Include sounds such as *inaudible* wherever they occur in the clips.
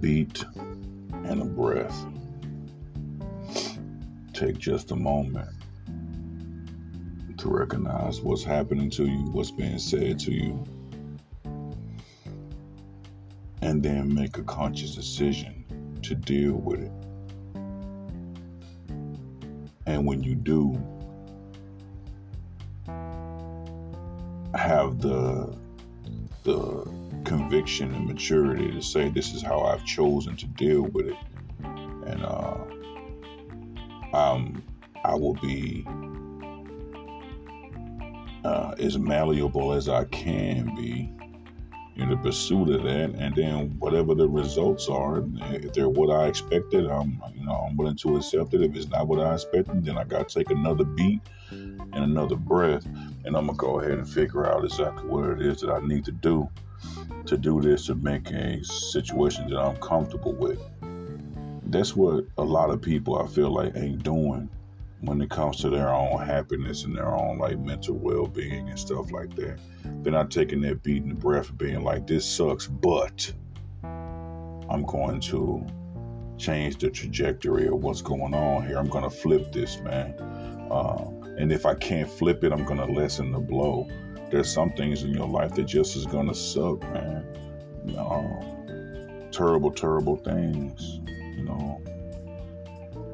beat and a breath. Take just a moment to recognize what's happening to you, what's being said to you, and then make a conscious decision to deal with it. And when you do, conviction and maturity to say this is how I've chosen to deal with it, and uh, um, I will be uh, as malleable as I can be in the pursuit of that, and then whatever the results are, if they're what I expected, I'm you know I'm willing to accept it. If it's not what I expected, then I got to take another beat and another breath, and I'm gonna go ahead and figure out exactly what it is that I need to do to do this to make a situation that I'm comfortable with. That's what a lot of people I feel like ain't doing when it comes to their own happiness and their own like mental well being and stuff like that. They're not taking that beat and breath of being like, this sucks, but I'm going to change the trajectory of what's going on here. I'm going to flip this, man. Um, and if I can't flip it, I'm going to lessen the blow. There's some things in your life that just is to suck, man. Um, terrible, terrible things, you know.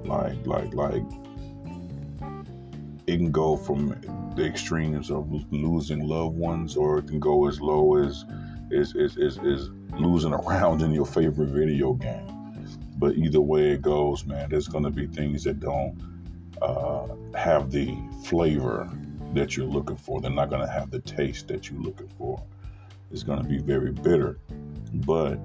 Like, like, like, it can go from the extremes of losing loved ones, or it can go as low as is is, is, is losing a round in your favorite video game. But either way it goes, man, there's to be things that don't uh, have the flavor that you're looking for. They're not going to have the taste that you're looking for. It's going to be very bitter, but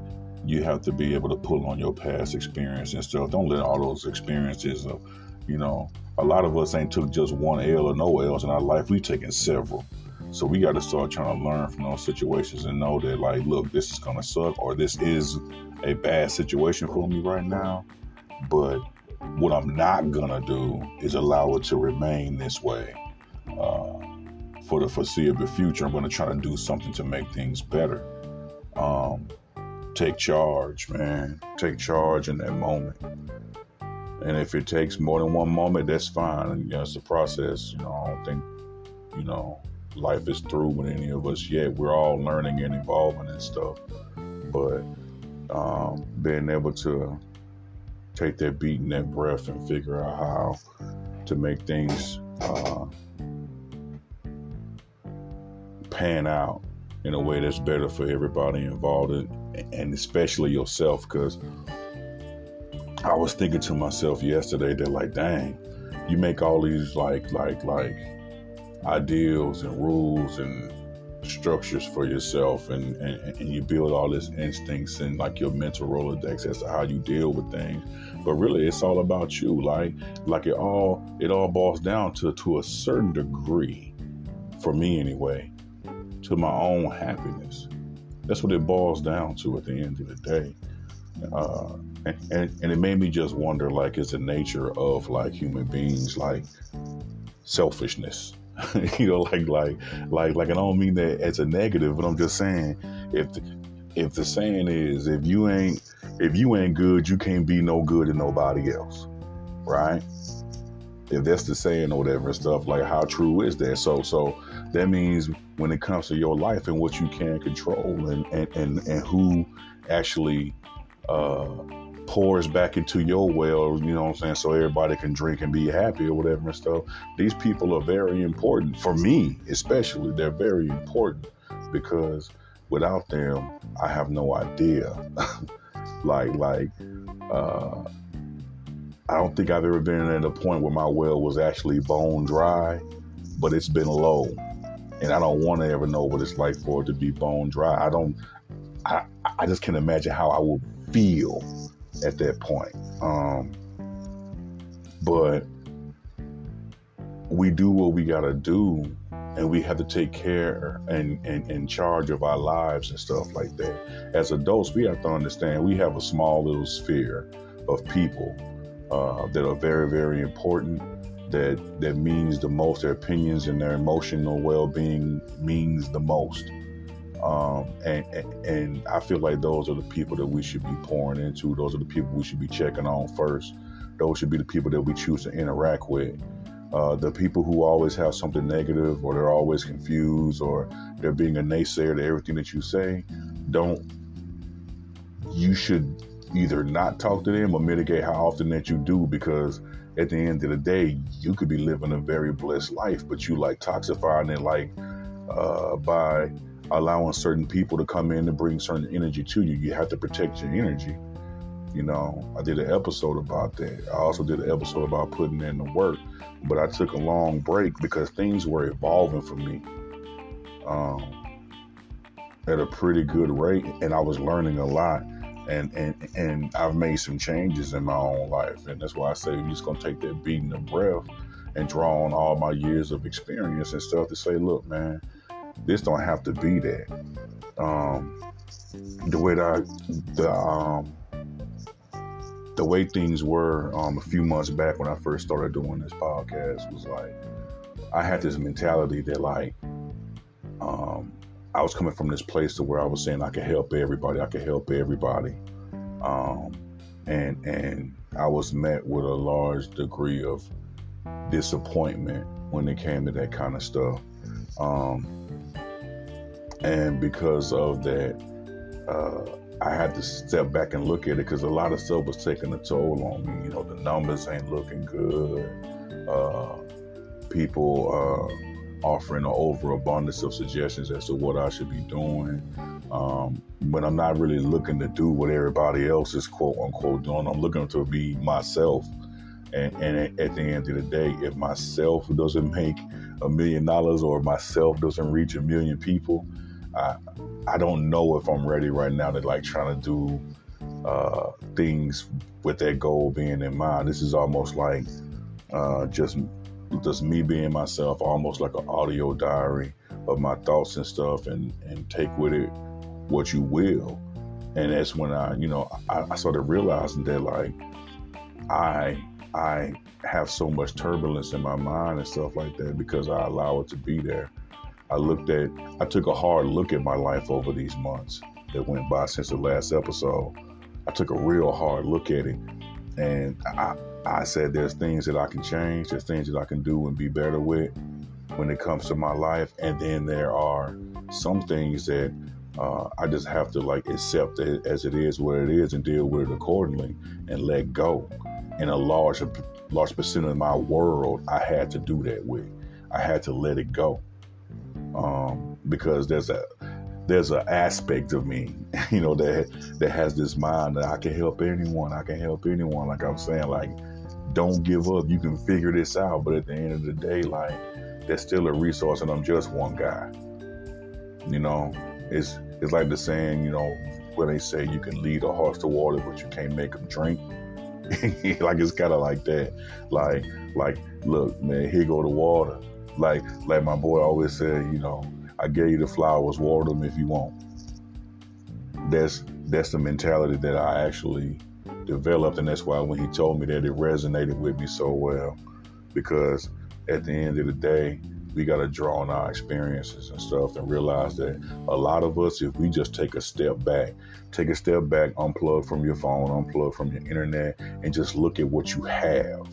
you have to be able to pull on your past experience and stuff. Don't let all those experiences of, you know, a lot of us ain't took just one L or no L's in our life. We've taken several. So we got to start trying to learn from those situations and know that, like, look, this is going to suck or this is a bad situation for me right now. But what I'm not going to do is allow it to remain this way uh, for the foreseeable future. I'm going to try to do something to make things better. Um, take charge, man. Take charge in that moment. And if it takes more than one moment, that's fine. You know, it's a process. You know, I don't think, you know, life is through with any of us yet. We're all learning and evolving and stuff. But um, being able to take that beat and that breath and figure out how to make things uh, pan out in a way that's better for everybody involved and especially yourself because I was thinking to myself yesterday that like dang you make all these like like like ideals and rules and structures for yourself and, and, and you build all this instincts and like your mental rolodex as to how you deal with things. But really it's all about you like like it all it all boils down to to a certain degree for me anyway to my own happiness that's what it boils down to at the end of the day uh, and, and, it made me just wonder like is the nature of like human beings like selfishness *laughs* you know, like like like like I don't mean that as a negative, but I'm just saying if the, if the saying is if you ain't if you ain't good, you can't be no good to nobody else, right? If that's the saying or whatever and stuff, like how true is that? So so that means when it comes to your life and what you can control and and and, and who actually uh pours back into your well, you know what I'm saying, so everybody can drink and be happy or whatever and stuff. These people are very important. For me, especially, they're very important because without them, I have no idea. *laughs* like, like, uh, I don't think I've ever been at a point where my well was actually bone dry, but it's been low. And I don't want to ever know what it's like for it to be bone dry. I don't, I, I just can't imagine how I would feel at that point. Um, but we do what we got to do and we have to take care and, and in charge of our lives and stuff like that. As adults, we have to understand we have a small little sphere of people uh, that are very, very important. That that means the most. Their opinions and their emotional well-being means the most. Um, and, and, and I feel like those are the people that we should be pouring into. Those are the people we should be checking on first. Those should be the people that we choose to interact with. Uh, the people who always have something negative or they're always confused or they're being a naysayer to everything that you say, don't. You should either not talk to them or mitigate how often that you do because at the end of the day, you could be living a very blessed life, but you like toxifying it like uh, by allowing certain people to come in and bring certain energy to you. You have to protect your energy. You know, I did an episode about that. I also did an episode about putting in the work, but I took a long break because things were evolving for me um, at a pretty good rate, and I was learning a lot. And, and and I've made some changes in my own life, and that's why I say you're just gonna take that beating of breath and draw on all my years of experience and stuff to say, look, man, this don't have to be that. Um, the way that I, the um, the way things were um, a few months back when I first started doing this podcast was like I had this mentality that like I was coming from this place to where I was saying I could help everybody, I could help everybody, um, and and I was met with a large degree of disappointment when it came to that kind of stuff. Um, and because of that, uh, I had to step back and look at it because a lot of stuff was taking a toll on me. You know, the numbers ain't looking good. Uh, people uh, offering an overabundance of suggestions as to what I should be doing. Um, but I'm not really looking to do what everybody else is quote unquote doing. I'm looking to be myself. And, and at the end of the day, if myself doesn't make a million dollars or myself doesn't reach a million people, I I don't know if I'm ready right now to like trying to do uh, things with that goal being in mind. This is almost like uh, just just me being myself, almost like an audio diary of my thoughts and stuff, and and take with it what you will. And that's when I, you know, I, I started realizing that like I I have so much turbulence in my mind and stuff like that because I allow it to be there. I looked at, I took a hard look at my life over these months that went by since the last episode. I took a real hard look at it, and I, I said, "There's things that I can change. There's things that I can do and be better with when it comes to my life, and then there are some things that uh, I just have to like accept it as it is what it is and deal with it accordingly and let go. In a large, large percent of my world, I had to do that with. I had to let it go um, because there's a there's an aspect of me, *laughs* you know, that that has this mind that I can help anyone. I can help anyone. Like I'm saying, like don't give up. You can figure this out. But at the end of the day, like there's still a resource, and I'm just one guy. You know, it's it's like the saying, you know, where they say you can lead a horse to water, but you can't make him drink. *laughs* like it's kind of like that. Like like look, man, here go the water like like my boy always said, you know, I gave you the flowers, water them if you want. That's that's the mentality that I actually developed, and that's why when he told me that, it resonated with me so well, because at the end of the day, we got to draw on our experiences and stuff and realize that a lot of us, if we just take a step back, take a step back, unplug from your phone, unplug from your internet, and just look at what you have.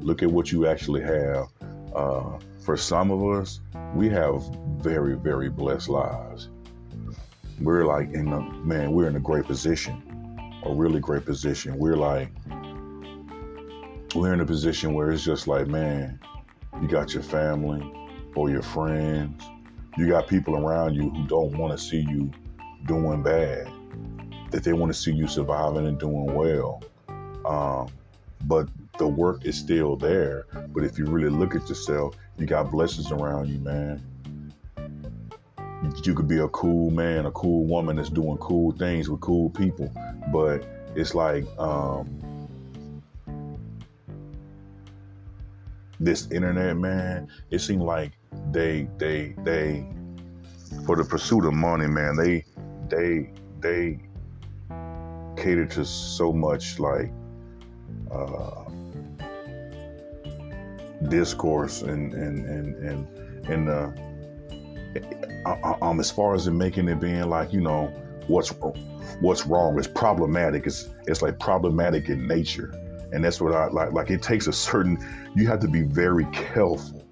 Look at what you actually have. Uh, for some of us, we have very, very blessed lives. We're like in the man, we're in a great position, a really great position. We're like, we're in a position where it's just like, man, you got your family or your friends, you got people around you who don't want to see you doing bad, that they want to see you surviving and doing well. Um, but the work is still there. But if you really look at yourself, you got blessings around you, man. You could be a cool man, a cool woman that's doing cool things with cool people, but it's like um, this internet, man. It seemed like they, they, they, for the pursuit of money, man. They, they, they cater to so much like uh, discourse and and and and in the um, as far as it making it being like you know what's what's wrong, it's problematic. It's it's like problematic in nature, and that's what I like. Like it takes a certain. You have to be very careful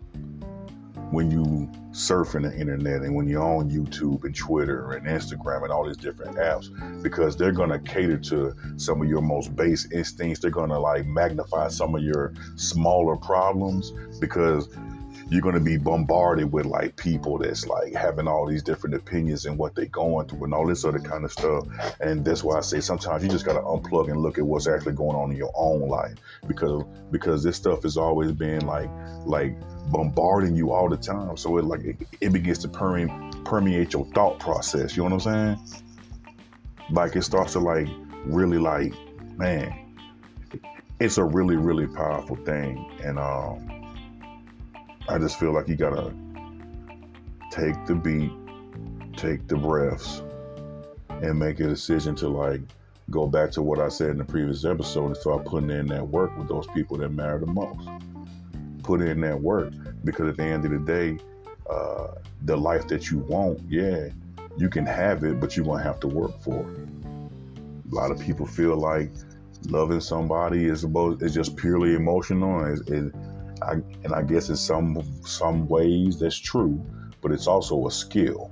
when you surfing the internet and when you're on YouTube and Twitter and Instagram and all these different apps because they're going to cater to some of your most base instincts. They're going to like magnify some of your smaller problems because you're going to be bombarded with like people that's like having all these different opinions and what they're going through and all this other kind of stuff. And that's why I say sometimes you just got to unplug and look at what's actually going on in your own life because because this stuff is always being like like bombarding you all the time. So it like it, it begins to permeate your thought process. You know what I'm saying? Like it starts to like really like man it's a really really powerful thing and um I just feel like you gotta take the beat, take the breaths, and make a decision to like go back to what I said in the previous episode and start putting in that work with those people that matter the most. Put in that work because at the end of the day, uh, the life that you want, yeah, you can have it, but you're gonna have to work for it. A lot of people feel like loving somebody is about is just purely emotional. Is, is I, and I guess in some some ways that's true, but it's also a skill.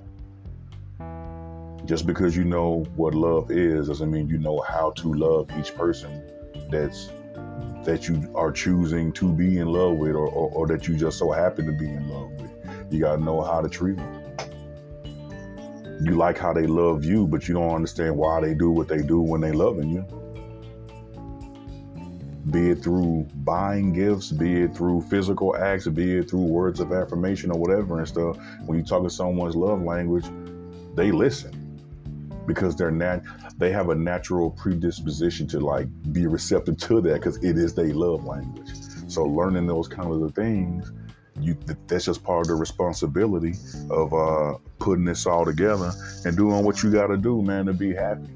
Just because you know what love is doesn't mean you know how to love each person that's that you are choosing to be in love with or, or, or that you just so happen to be in love with. You gotta know how to treat them. You like how they love you, but you don't understand why they do what they do when they loving you be it through buying gifts, be it through physical acts, be it through words of affirmation or whatever and stuff. When you talk to someone's love language, they listen because they're nat they have a natural predisposition to like be receptive to that because it is their love language. So learning those kind of things, you that's just part of the responsibility of uh, putting this all together and doing what you got to do, man, to be happy.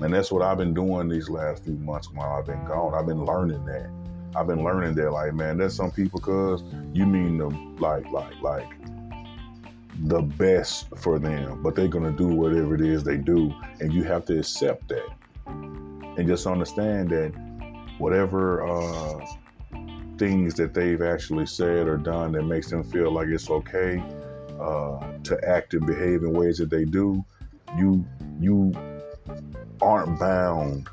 And that's what I've been doing these last few months while I've been gone. I've been learning that. I've been learning that, like, man, there's some people, cause you mean them like, like, like the best for them, but they're gonna do whatever it is they do, and you have to accept that, and just understand that whatever uh, things that they've actually said or done that makes them feel like it's okay uh, to act and behave in ways that they do, you you aren't bound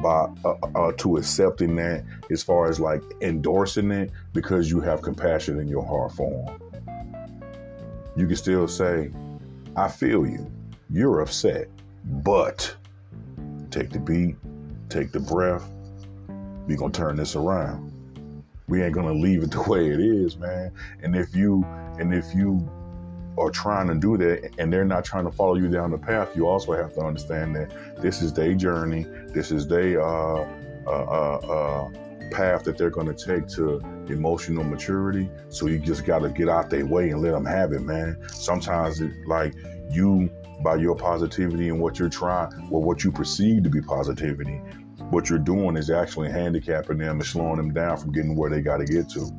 by uh, uh, to accepting that as far as like endorsing it because you have compassion in your heart for them. You can still say, I feel you. You're upset. But take the beat, take the breath. We're gonna turn this around. We ain't gonna leave it the *laughs* way it is, man. And if you and if you are trying to do that and they're not trying to follow you down the path, you also have to understand that this is their journey. This is their uh, uh, uh, uh, path that they're going to take to emotional maturity. So you just got to get out their way and let them have it, man. Sometimes, it, like you, by your positivity and what you're trying, or what you perceive to be positivity, what you're doing is actually handicapping them and slowing them down from getting where they got to get to.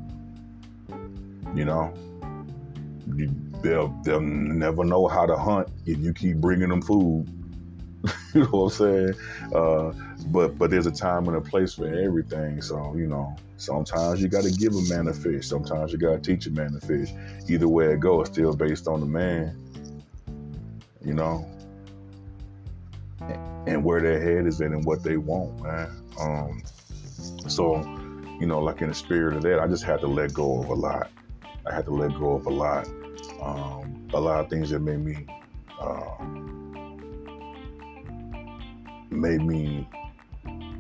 You know, you, they'll they'll never know how to hunt if you keep bringing them food. *laughs* you know what I'm saying? Uh, but but there's a time and a place for everything. So you know, sometimes you got to give a man a fish. Sometimes you got to teach a man to fish. Either way it goes, still based on the man. You know, and where their head is and what they want, man. Um, so, you know, like in the spirit of that, I just had to let go of a lot. I had to let go of a lot um, a lot of things that made me uh, made me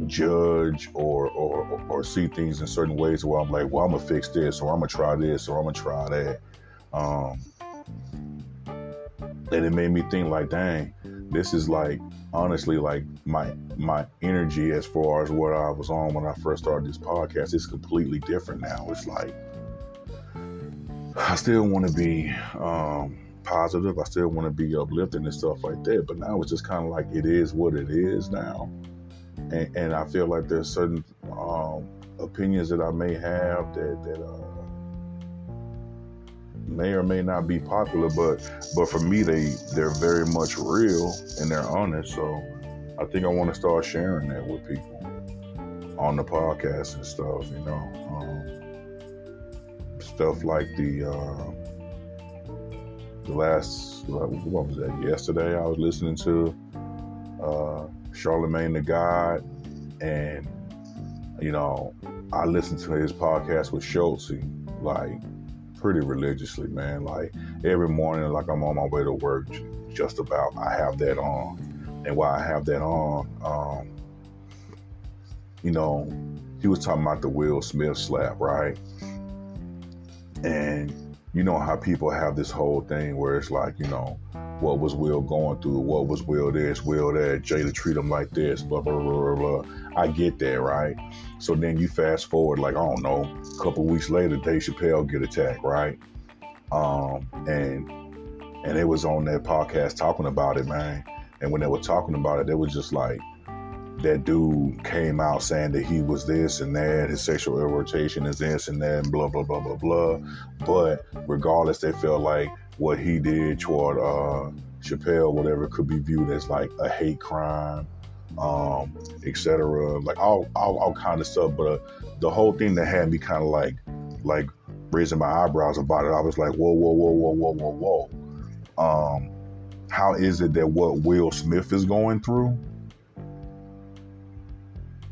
judge or, or or see things in certain ways where I'm like, well, I'm gonna fix this, or I'm gonna try this, or I'm gonna try that. Um, and it made me think like, dang, this is like honestly like my my energy as far as what I was on when I first started this podcast is completely different now. It's like I still want to be um, positive. I still want to be uplifting and stuff like that. But now it's just kind of like it is what it is now. And, and I feel like there's certain um, opinions that I may have that, that uh, may or may not be popular, but but for me, they they're very much real and they're honest. So I think I want to start sharing that with people on the podcast and stuff. You know, um, stuff like the uh, the last what was that? Yesterday, I was listening to uh, Charlamagne the God, and you know, I listened to his podcast with Schulz, like pretty religiously, man. Like every morning, like I'm on my way to work, just about I have that on. And while I have that on, um, you know, he was talking about the Will Smith slap, right? And you know how people have this whole thing where it's like, you know, what was Will going through? What was Will this? Will that? Jada treat him like this? Blah blah blah blah blah. I get that, right? So then you fast forward, like I don't know, a couple weeks later, Dave Chappelle get attacked, right? Um, and and it was on that podcast talking about it, man. And when they were talking about it, they were just like, that dude came out saying that he was this and that, his sexual orientation is this and that, and blah blah blah blah blah. But regardless, they felt like what he did toward uh, Chappelle, whatever, could be viewed as like a hate crime um, etc. Like all, all, all kind of stuff. But uh, the whole thing that had me kind of like, like raising my eyebrows about it, I was like, whoa, whoa, whoa, whoa, whoa, whoa, whoa. Um, how is it that what Will Smith is going through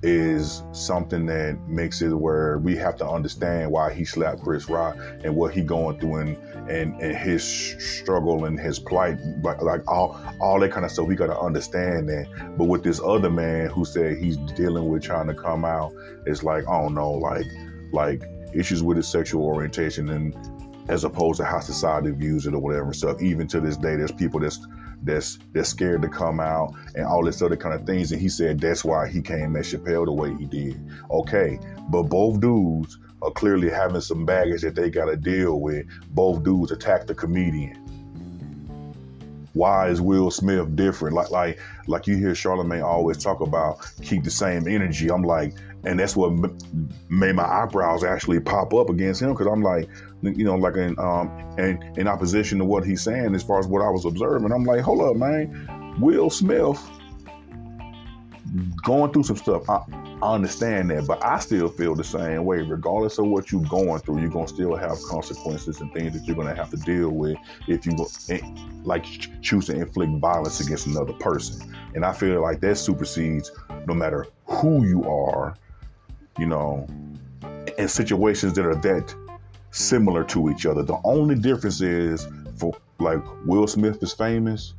is something that makes it where we have to understand why he slapped Chris Rock and what he going through and and, and his struggle and his plight. Like, like all all that kind of stuff we got to understand that. But with this other man who said he's dealing with trying to come out it's like I don't know like like issues with his sexual orientation and as opposed to how society views it or whatever stuff. Even to this day there's people that's that's that's scared to come out and all this other kind of things. And he said that's why he came at Chappelle the way he did. Okay, but both dudes are clearly having some baggage that they got to deal with. Both dudes attacked the comedian. Why is Will Smith different? Like like like you hear Charlamagne always talk about keep the same energy. I'm like, and that's what made my eyebrows actually pop up against him because I'm like, you know, like in um in, in opposition to what he's saying as far as what I was observing. I'm like, hold up, man, Will Smith going through some stuff. I, I understand that, but I still feel the same way. Regardless of what you're going through, you're gonna still have consequences and things that you're gonna have to deal with if you eh, like choose to inflict violence against another person. And I feel like that supersedes no matter who you are, you know, in situations that are that similar to each other. The only difference is for like Will Smith is famous.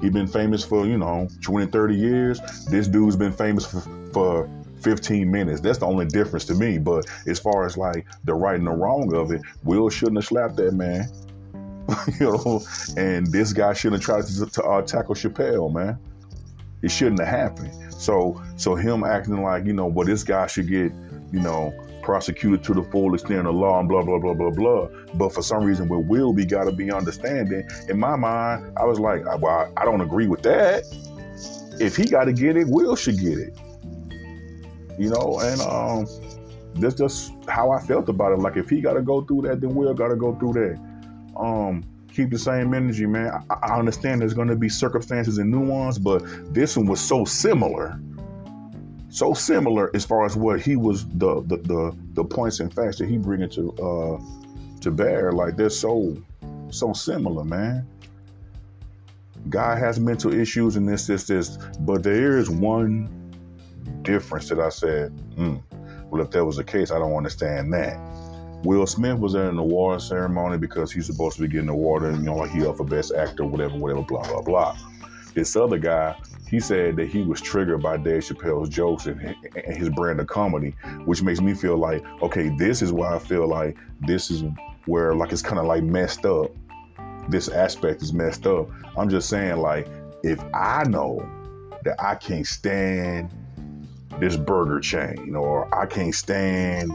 He been famous for, you know, 20, 30 years. This dude's been famous for, for 15 minutes. That's the only difference to me. But as far as like the right and the wrong of it, Will shouldn't have slapped that man. *laughs* you know, and this guy shouldn't have tried to, to uh, tackle Chappelle, man. It shouldn't have happened. So, so him acting like, you know, well, this guy should get, you know, prosecuted to the full extent of law and blah blah blah blah blah. But for some reason, with Will, we got to be understanding. In my mind, I was like, well, I don't agree with that. If he got to get it, Will should get it. You know, and um, that's just how I felt about it. Like if he got to go through that, then Will got to go through that. Um, keep the same energy, man. I, I understand there's going to be circumstances and nuance, but this one was so similar so similar as far as what he was the the the, the points and facts that he bringing to uh to bear. Like they're so so similar man. Guy has mental issues and this this this but there is one difference that i said hmm, well if that was the case i don't understand that. Will smith was at an award ceremony because he's supposed to be getting an award and you know like he up for best actor whatever whatever blah blah blah. This other guy he said that he was triggered by Dave Chappelle's jokes and, his brand of comedy, which makes me feel like, okay, this is why I feel like this is where like it's kind of like messed up. This aspect is messed up. I'm just saying, like, if I know that I can't stand this burger chain, or I can't stand,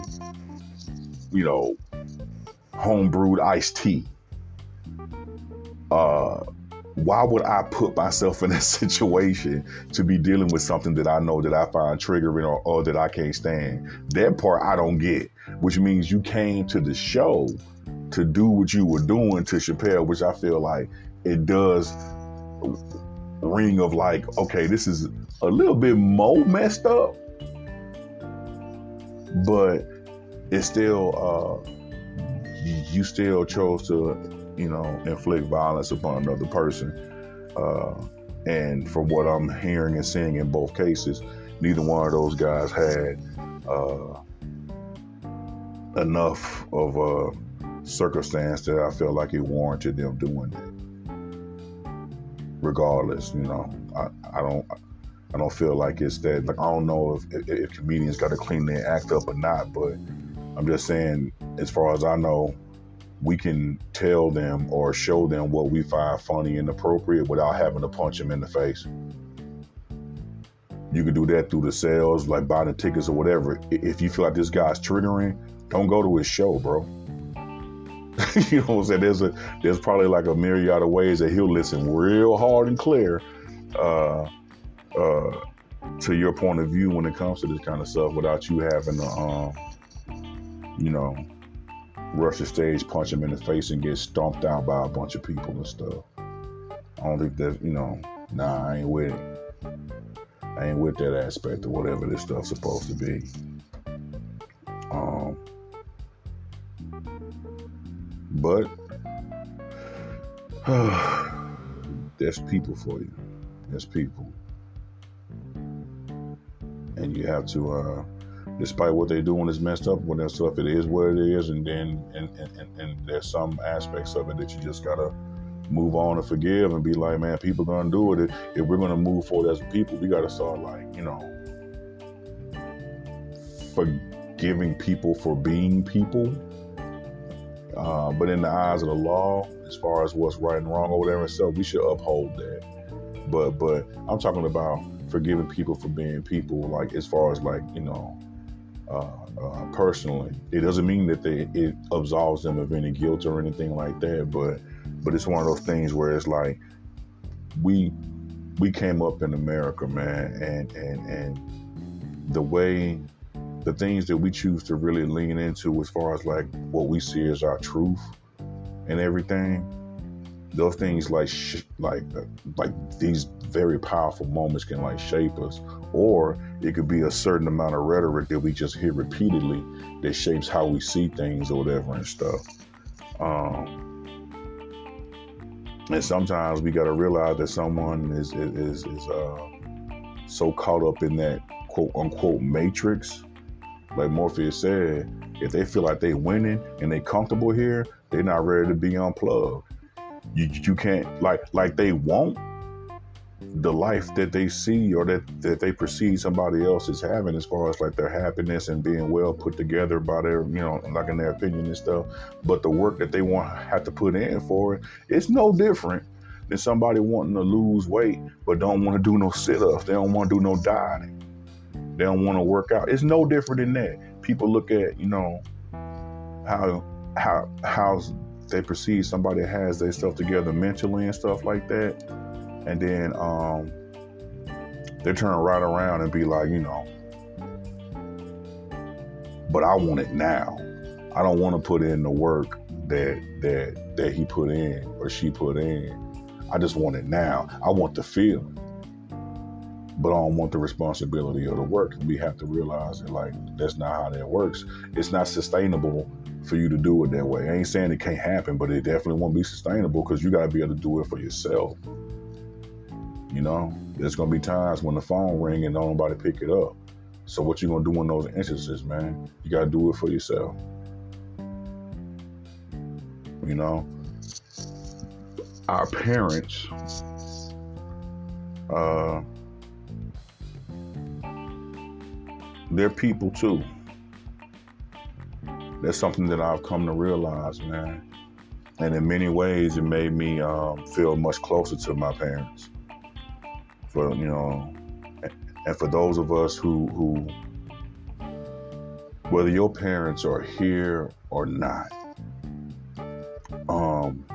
you know, home brewed iced tea. Uh, why would I put myself in a *laughs* situation to be dealing with something that I know that I find triggering or, or that I can't stand? That part I don't get, which means you came to the show to do what you were doing to Chappelle, which I feel like it does ring of like, okay, this is a little bit more messed up, but it's still uh, you still chose to, you know, inflict violence upon another person. Uh, and from what I'm hearing and seeing in both cases, neither one of those guys had uh, enough of a circumstance that I felt like it warranted them doing it. Regardless, you know, I, I don't. I don't feel like it's that. Like I don't know if, if, if comedians got to clean their act up or not, but I'm just saying, as far as I know, we can tell them or show them what we find funny and appropriate without having to punch them in the face. You can do that through the sales, like buying the tickets or whatever. If you feel like this guy's triggering, don't go to his show, bro. *laughs* you know what I'm saying? There's a there's probably like a myriad of ways that he'll listen real hard and clear uh, uh, to your point of view when it comes to this kind of stuff without you having to, um, you know, rush the stage, punch him in the face, and get stomped out by a bunch of people and stuff. I don't think that, you know, nah, I ain't with it. I ain't with that aspect of whatever this stuff's supposed to be. Um, but *sighs* there's people for you. There's people, and you have to uh, despite what they're doing is messed up with that stuff, it is what it is, and then and, and, and there's some aspects of it that you just gotta move on and forgive and be like, man, people gonna do it. If we're gonna move forward as people, we gotta start like, you know, forgiving people for being people. Uh, but in the eyes of the law, as far as what's right and wrong or whatever, so we should uphold that. But but I'm talking about forgiving people for being people, like as far as like you know uh, uh, personally. It doesn't mean that they, it absolves them of any guilt or anything like that, but but it's one of those things where it's like we we came up in America, man, and and and the way the things that we choose to really lean into as far as like what we see as our truth and everything those things like sh- like uh, like these very powerful moments can like shape us or it could be a certain amount of rhetoric that we just hear repeatedly that shapes how we see things or whatever and stuff. Um, and sometimes we got to realize that someone is is is uh, so caught up in that quote unquote matrix. Like morpheus said if they feel like they're winning and they comfortable here they're not ready to be unplugged. You you can't like like they want the life that they see or that that they perceive somebody else is having as far as like their happiness and being well put together by their you know like in their opinion and stuff. But the work that they want have to put in for it it's no different than somebody wanting to lose weight but don't want to do no sit-ups. They don't want to do no dieting. They don't want to work out. It's no different than that. People look at you know how how how's they perceive somebody has their stuff together mentally and stuff like that, and then um, they turn right around and be like, you know, but I want it now. I don't want to put in the work that that that he put in or she put in. I just want it now. I want the feeling. But I don't want the responsibility of the work. We have to realize that like that's not how that works. It's not sustainable for you to do it that way. I ain't saying it can't happen, but it definitely won't be sustainable because you got to be able to do it for yourself. You know, there's gonna be times when the phone ring and nobody pick it up. So what you gonna do in those instances, man? You gotta do it for yourself. You know, our parents, uh, they're people too that's something that I've come to realize, man. And in many ways, it made me um, feel much closer to my parents. For you know, and for those of us who who, whether your parents are here or not, um,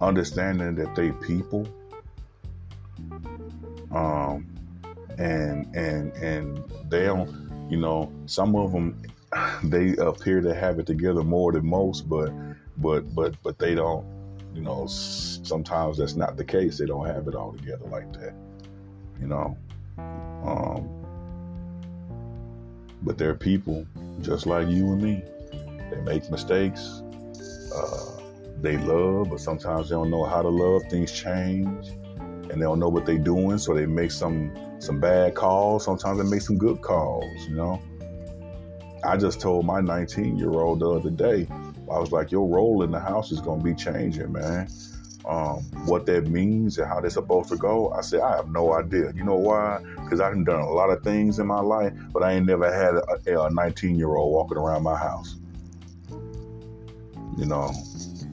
understanding that they people, um, and and and they don't you know, some of them they appear to have it together more than most, but but but but they don't. You know, sometimes that's not the case. They don't have it all together like that. You know, um, but they're people just like you and me. They make mistakes. Uh, they love, but sometimes they don't know how to love. Things change, and they don't know what they're doing, so they make some some bad calls. Sometimes they make some good calls. You know, I just told my 19 year old the other day, I was like, your role in the house is going to be changing, man. Um, what that means and how they're supposed to go, I said, I have no idea. You know why? Because I've done a lot of things in my life, but I ain't never had a 19 year old walking around my house. You know,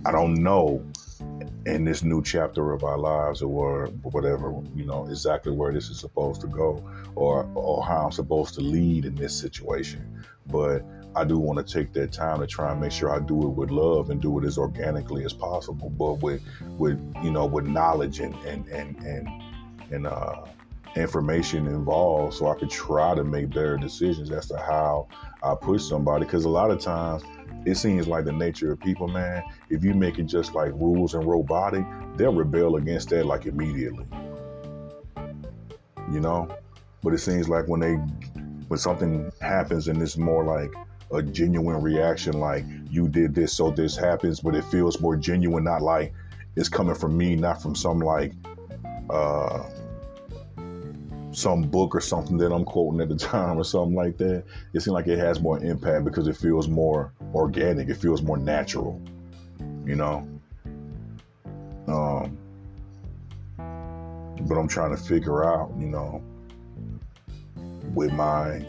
I don't know in this new chapter of our lives or whatever, you know, exactly where this is supposed to go or or how I'm supposed to lead in this situation. But I do want to take that time to try and make sure I do it with love and do it as organically as possible, but with with you know with knowledge and and and and, and uh, information involved, so I could try to make better decisions as to how I push somebody. Because a lot of times it seems like the nature of people, man. If you make it just like rules and robotic, they'll rebel against that like immediately. You know, but it seems like when they when something happens and it's more like a genuine reaction, like you did this, so this happens, but it feels more genuine, not like it's coming from me, not from some like uh some book or something that I'm quoting at the *laughs* time or something like that. It seems like it has more impact because it feels more organic. It feels more natural, you know. Um, but I'm trying to figure out, you know, with my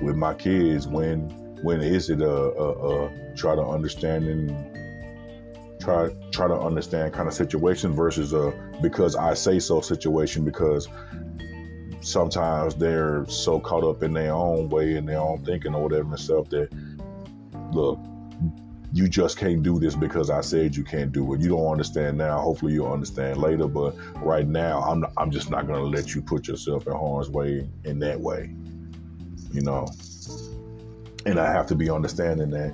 with my kids when when is it a, a, a try to understand and try try to understand kind of situation versus a because I say so situation because sometimes they're so caught up in their own way and their own thinking or whatever and stuff that look you just can't do this because I said you can't do it. You don't understand now. Hopefully you'll understand later. But right now, I'm I'm just not gonna let you put yourself in harm's way in that way. You know. And I have to be understanding that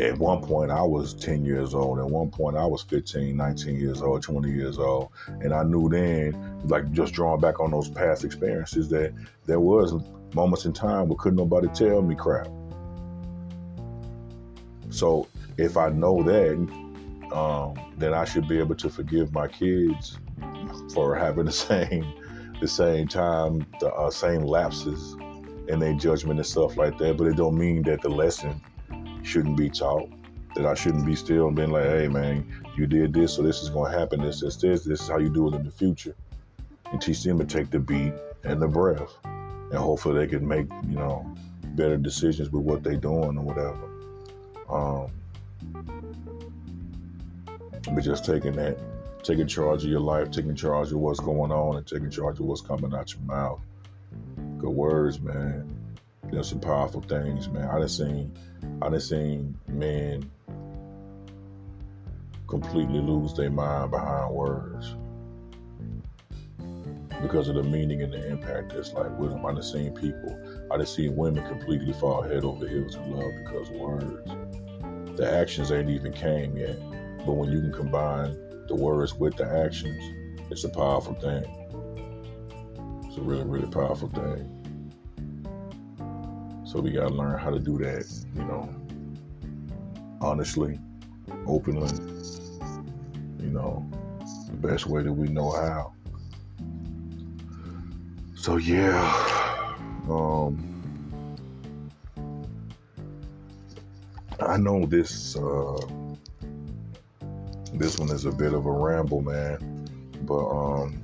at one point I was 10 years old. At one point I was 15, 19 years old, 20 years old. And I knew then, like just drawing back on those past experiences, that there was moments in time where couldn't nobody tell me crap. So if I know that, um, then I should be able to forgive my kids for having the *laughs* same, the same time, the uh, same lapses in their judgment and stuff like that. But it don't mean that the lesson shouldn't be taught. That I shouldn't be still and being like, hey man, you did this, so this is gonna happen. This, this, this. This is how you do it in the future. And teach them to take the beat and the breath, and hopefully they can make you know better decisions with what they're doing or whatever. Um, but just taking that, taking charge of your life, taking charge of what's going on, and taking charge of what's coming out your mouth. Words, man. There's some powerful things, man. I done seen, I done seen men completely lose their mind behind words because of the meaning and the impact that's like with them. I done seen people, I done seen women completely fall head over heels in love because of words. The actions ain't even came yet, but when you can combine the words with the actions, it's a powerful thing. It's a really, really powerful thing. So we gotta learn how to do that, you know, honestly, openly, you know, the best way that we know how. So yeah, um, I know this uh, this one is a bit of a ramble, man, but um,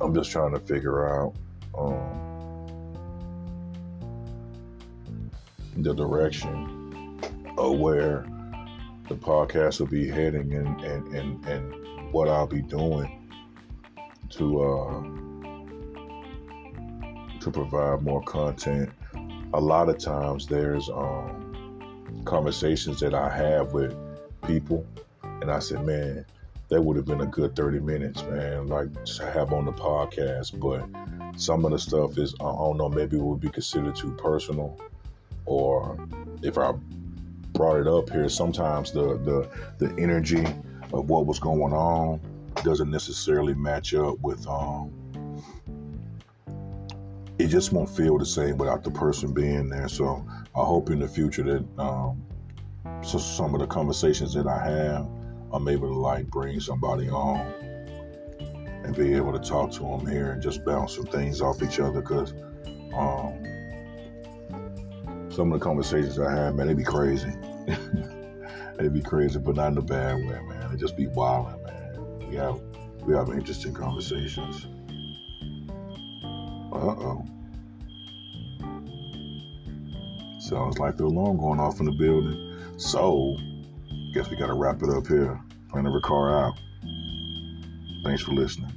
I'm just trying to figure out um, the direction of where the podcast will be heading and, and, and, and what I'll be doing to uh, to provide more content. A lot of times there's um, conversations that I have with people, and I said, man, that would have been a good 30 minutes, man, like to have on the podcast. But some of the stuff is, I don't know, maybe would be considered too personal or if I brought it up here, sometimes the the the energy of what was going on doesn't necessarily match up with um it just won't feel the same without the person being there. So I hope in the future that um, so some of the conversations that I have, I'm able to like bring somebody on and be able to talk to them here and just bounce some things off each other because um, some of the conversations I have, man, they be crazy. *laughs* they be crazy, but not in a bad way, man. They just be wild, man. We have we have interesting conversations. Uh oh. Sounds like the alarm going off in the building. So, guess we got to wrap it up here. Plan to record out. Thanks for listening.